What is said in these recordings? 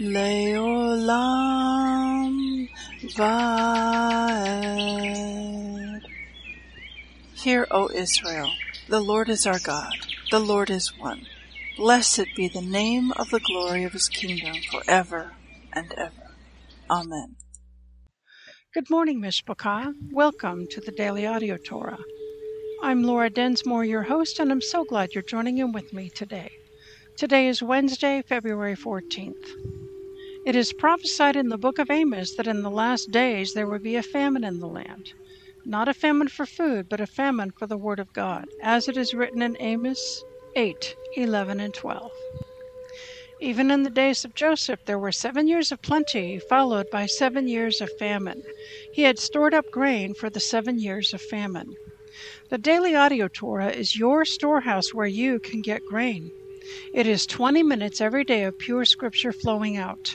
Leolam Vaed. Hear, O Israel, the Lord is our God, the Lord is one. Blessed be the name of the glory of his kingdom forever and ever. Amen. Good morning, Mishpachah. Welcome to the Daily Audio Torah. I'm Laura Densmore, your host, and I'm so glad you're joining in with me today. Today is Wednesday, February 14th. It is prophesied in the book of Amos that in the last days there would be a famine in the land. Not a famine for food, but a famine for the word of God, as it is written in Amos 8 11 and 12. Even in the days of Joseph, there were seven years of plenty, followed by seven years of famine. He had stored up grain for the seven years of famine. The Daily Audio Torah is your storehouse where you can get grain. It is 20 minutes every day of pure scripture flowing out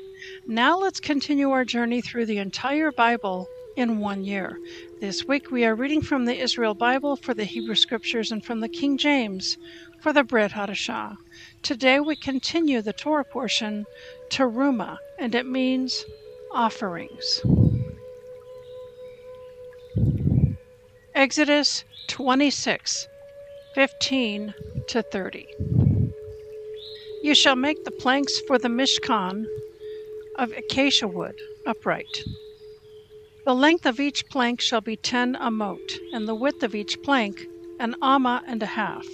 Now let's continue our journey through the entire Bible in one year. This week we are reading from the Israel Bible for the Hebrew Scriptures and from the King James for the Brit Hadashah. Today we continue the Torah portion Terumah, and it means offerings. Exodus 26 15 to 30. You shall make the planks for the Mishkan of acacia wood, upright. The length of each plank shall be ten amot, and the width of each plank an amma and a half.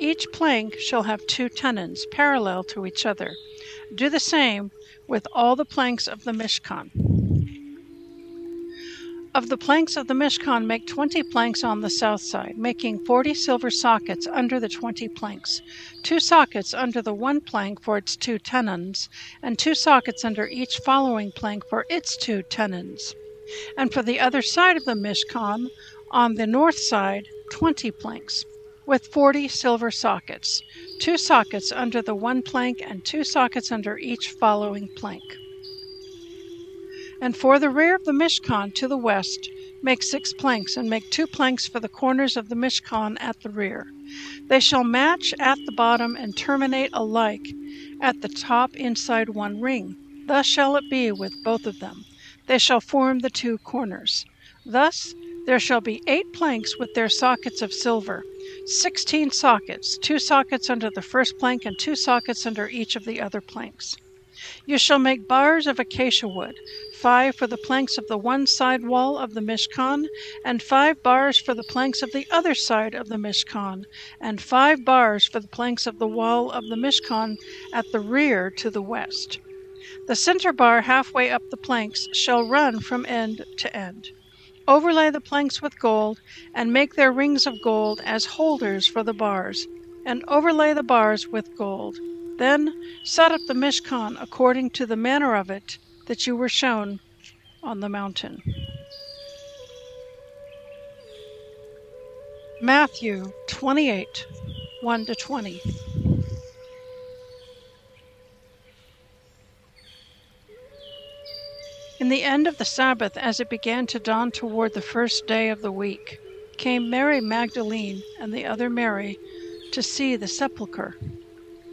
Each plank shall have two tenons parallel to each other. Do the same with all the planks of the Mishkan. Of the planks of the Mishkan, make twenty planks on the south side, making forty silver sockets under the twenty planks, two sockets under the one plank for its two tenons, and two sockets under each following plank for its two tenons. And for the other side of the Mishkan, on the north side, twenty planks, with forty silver sockets, two sockets under the one plank and two sockets under each following plank. And for the rear of the Mishkan to the west, make six planks, and make two planks for the corners of the Mishkan at the rear. They shall match at the bottom and terminate alike at the top inside one ring. Thus shall it be with both of them. They shall form the two corners. Thus there shall be eight planks with their sockets of silver, sixteen sockets, two sockets under the first plank, and two sockets under each of the other planks. You shall make bars of acacia wood, five for the planks of the one side wall of the Mishkan, and five bars for the planks of the other side of the Mishkan, and five bars for the planks of the wall of the Mishkan at the rear to the west. The center bar halfway up the planks shall run from end to end. Overlay the planks with gold, and make their rings of gold as holders for the bars, and overlay the bars with gold. Then set up the Mishkan according to the manner of it that you were shown on the mountain. Matthew 28 1 to 20. In the end of the Sabbath, as it began to dawn toward the first day of the week, came Mary Magdalene and the other Mary to see the sepulchre.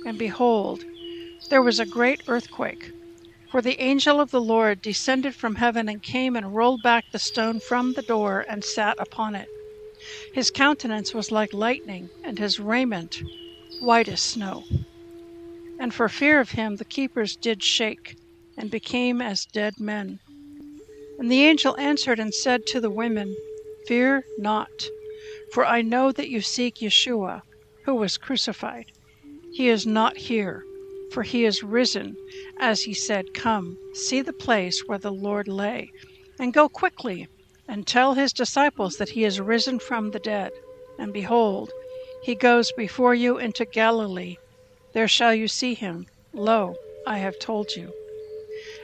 And behold, there was a great earthquake. For the angel of the Lord descended from heaven and came and rolled back the stone from the door and sat upon it. His countenance was like lightning, and his raiment white as snow. And for fear of him the keepers did shake, and became as dead men. And the angel answered and said to the women, Fear not, for I know that you seek Yeshua, who was crucified. He is not here, for he is risen, as he said, Come, see the place where the Lord lay, and go quickly and tell his disciples that he is risen from the dead. And behold, he goes before you into Galilee. There shall you see him. Lo, I have told you.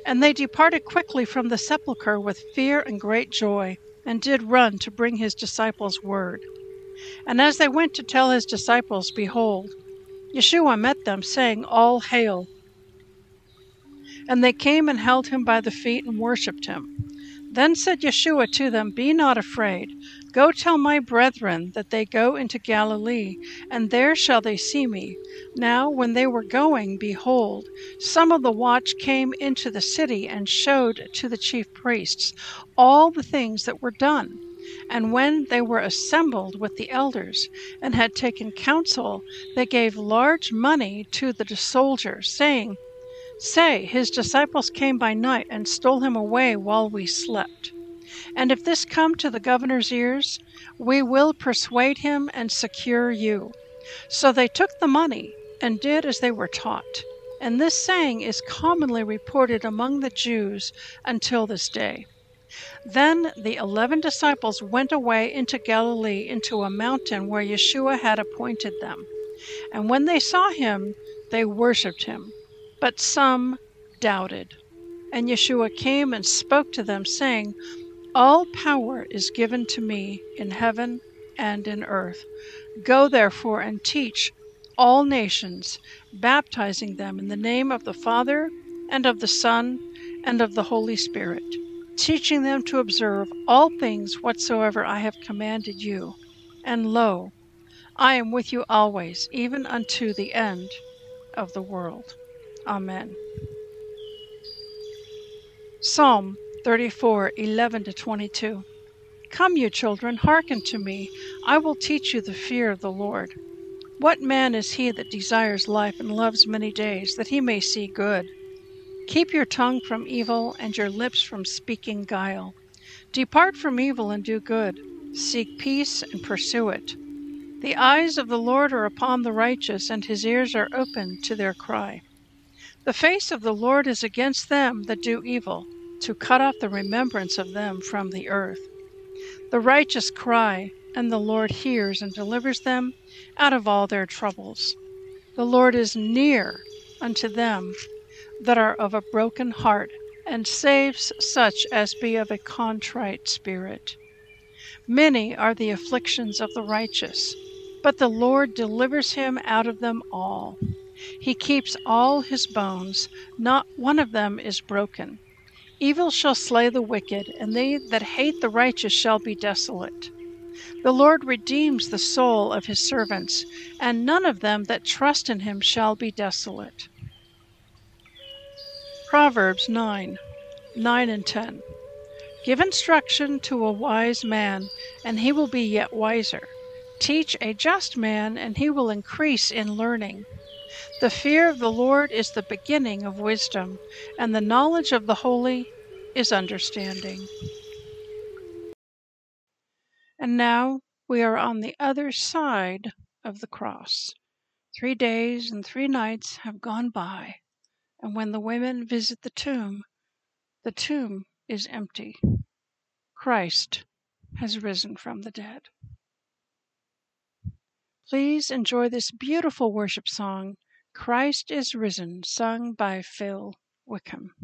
And they departed quickly from the sepulchre with fear and great joy, and did run to bring his disciples word. And as they went to tell his disciples, behold, Yeshua met them, saying, All hail. And they came and held him by the feet and worshipped him. Then said Yeshua to them, Be not afraid. Go tell my brethren that they go into Galilee, and there shall they see me. Now, when they were going, behold, some of the watch came into the city and showed to the chief priests all the things that were done. And when they were assembled with the elders and had taken counsel, they gave large money to the soldiers, saying, Say, his disciples came by night and stole him away while we slept. And if this come to the governor's ears, we will persuade him and secure you. So they took the money and did as they were taught. And this saying is commonly reported among the Jews until this day. Then the eleven disciples went away into Galilee into a mountain where Yeshua had appointed them. And when they saw him, they worshipped him but some doubted. And Yeshua came and spoke to them, saying, All power is given to me in heaven and in earth. Go therefore and teach all nations, baptizing them in the name of the Father, and of the Son, and of the Holy Spirit, teaching them to observe all things whatsoever I have commanded you. And lo, I am with you always, even unto the end of the world. Amen. Psalm 34 11 to 22. Come, you children, hearken to me. I will teach you the fear of the Lord. What man is he that desires life and loves many days, that he may see good? Keep your tongue from evil and your lips from speaking guile. Depart from evil and do good. Seek peace and pursue it. The eyes of the Lord are upon the righteous, and his ears are open to their cry. The face of the Lord is against them that do evil, to cut off the remembrance of them from the earth. The righteous cry, and the Lord hears and delivers them out of all their troubles. The Lord is near unto them that are of a broken heart, and saves such as be of a contrite spirit. Many are the afflictions of the righteous, but the Lord delivers him out of them all. He keeps all his bones, not one of them is broken. Evil shall slay the wicked, and they that hate the righteous shall be desolate. The Lord redeems the soul of his servants, and none of them that trust in him shall be desolate. Proverbs 9 9 and 10. Give instruction to a wise man, and he will be yet wiser. Teach a just man, and he will increase in learning. The fear of the Lord is the beginning of wisdom, and the knowledge of the holy is understanding. And now we are on the other side of the cross. Three days and three nights have gone by, and when the women visit the tomb, the tomb is empty. Christ has risen from the dead. Please enjoy this beautiful worship song Christ is Risen, sung by Phil Wickham.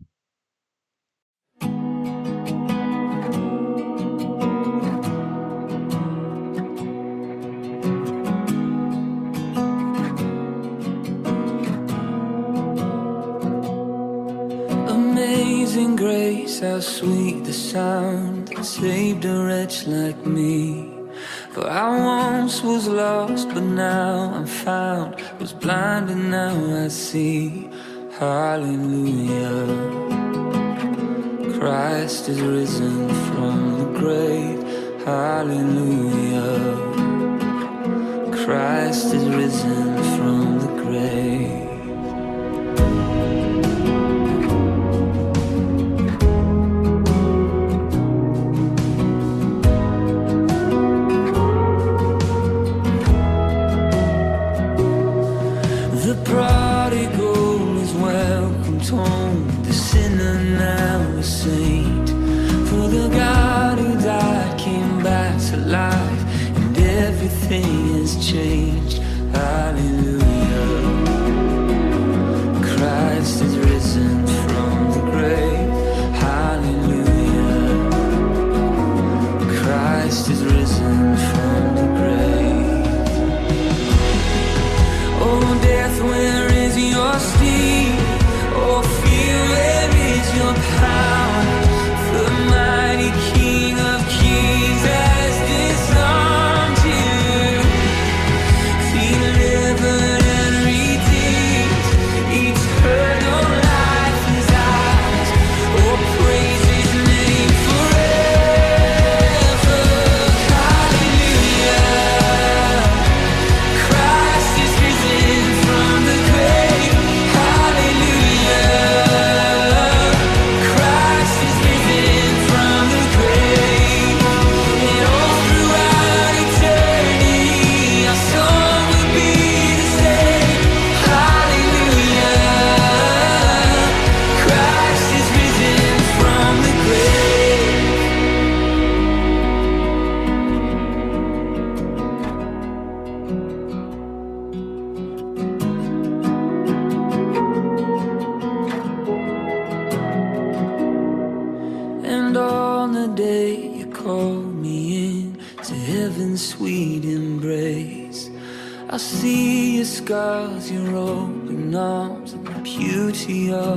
Amazing grace, how sweet the sound that saved a wretch like me. For I once was lost, but now I'm found. Was blind, and now I see. Hallelujah. Christ is risen from the grave. Hallelujah. Christ is risen from the grave.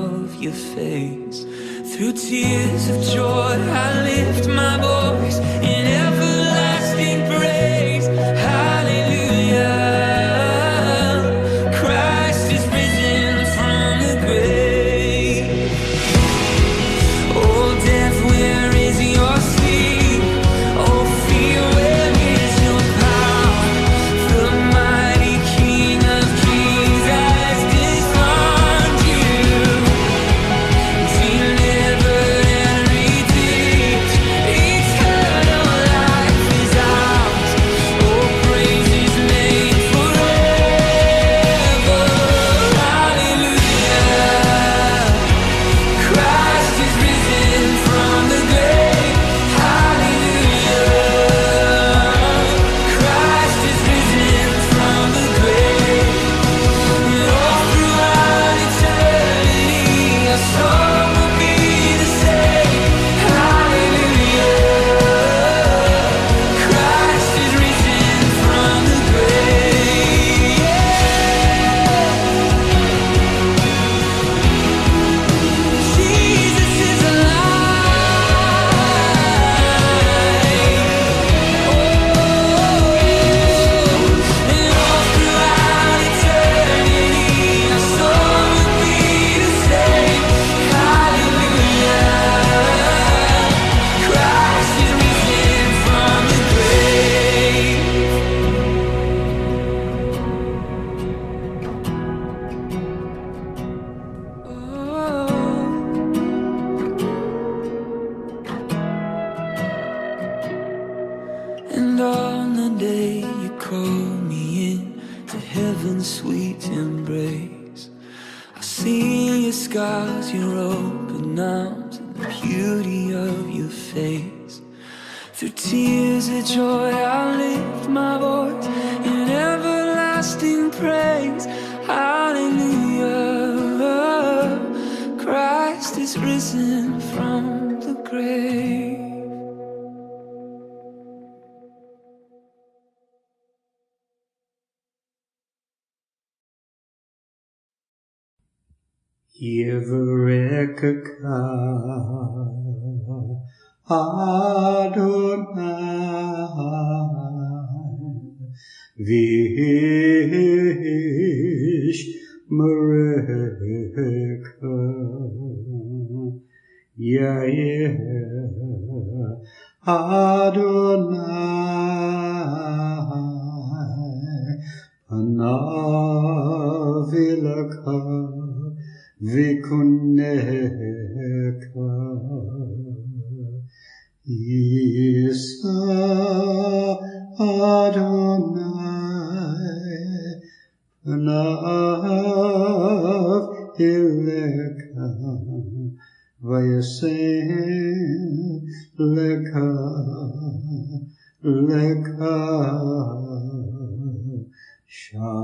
of your face. Through tears of joy, I lift my voice. your scars, your open arms, and the beauty of your face. Through tears of joy, I lift my voice in everlasting praise. Hallelujah, Christ is risen from the grave. Yivarekacha Adonai Vishmereka Yair Adonai Panavilaka vikonneka Isa Adonai panav ileka vayasem leka leka shah.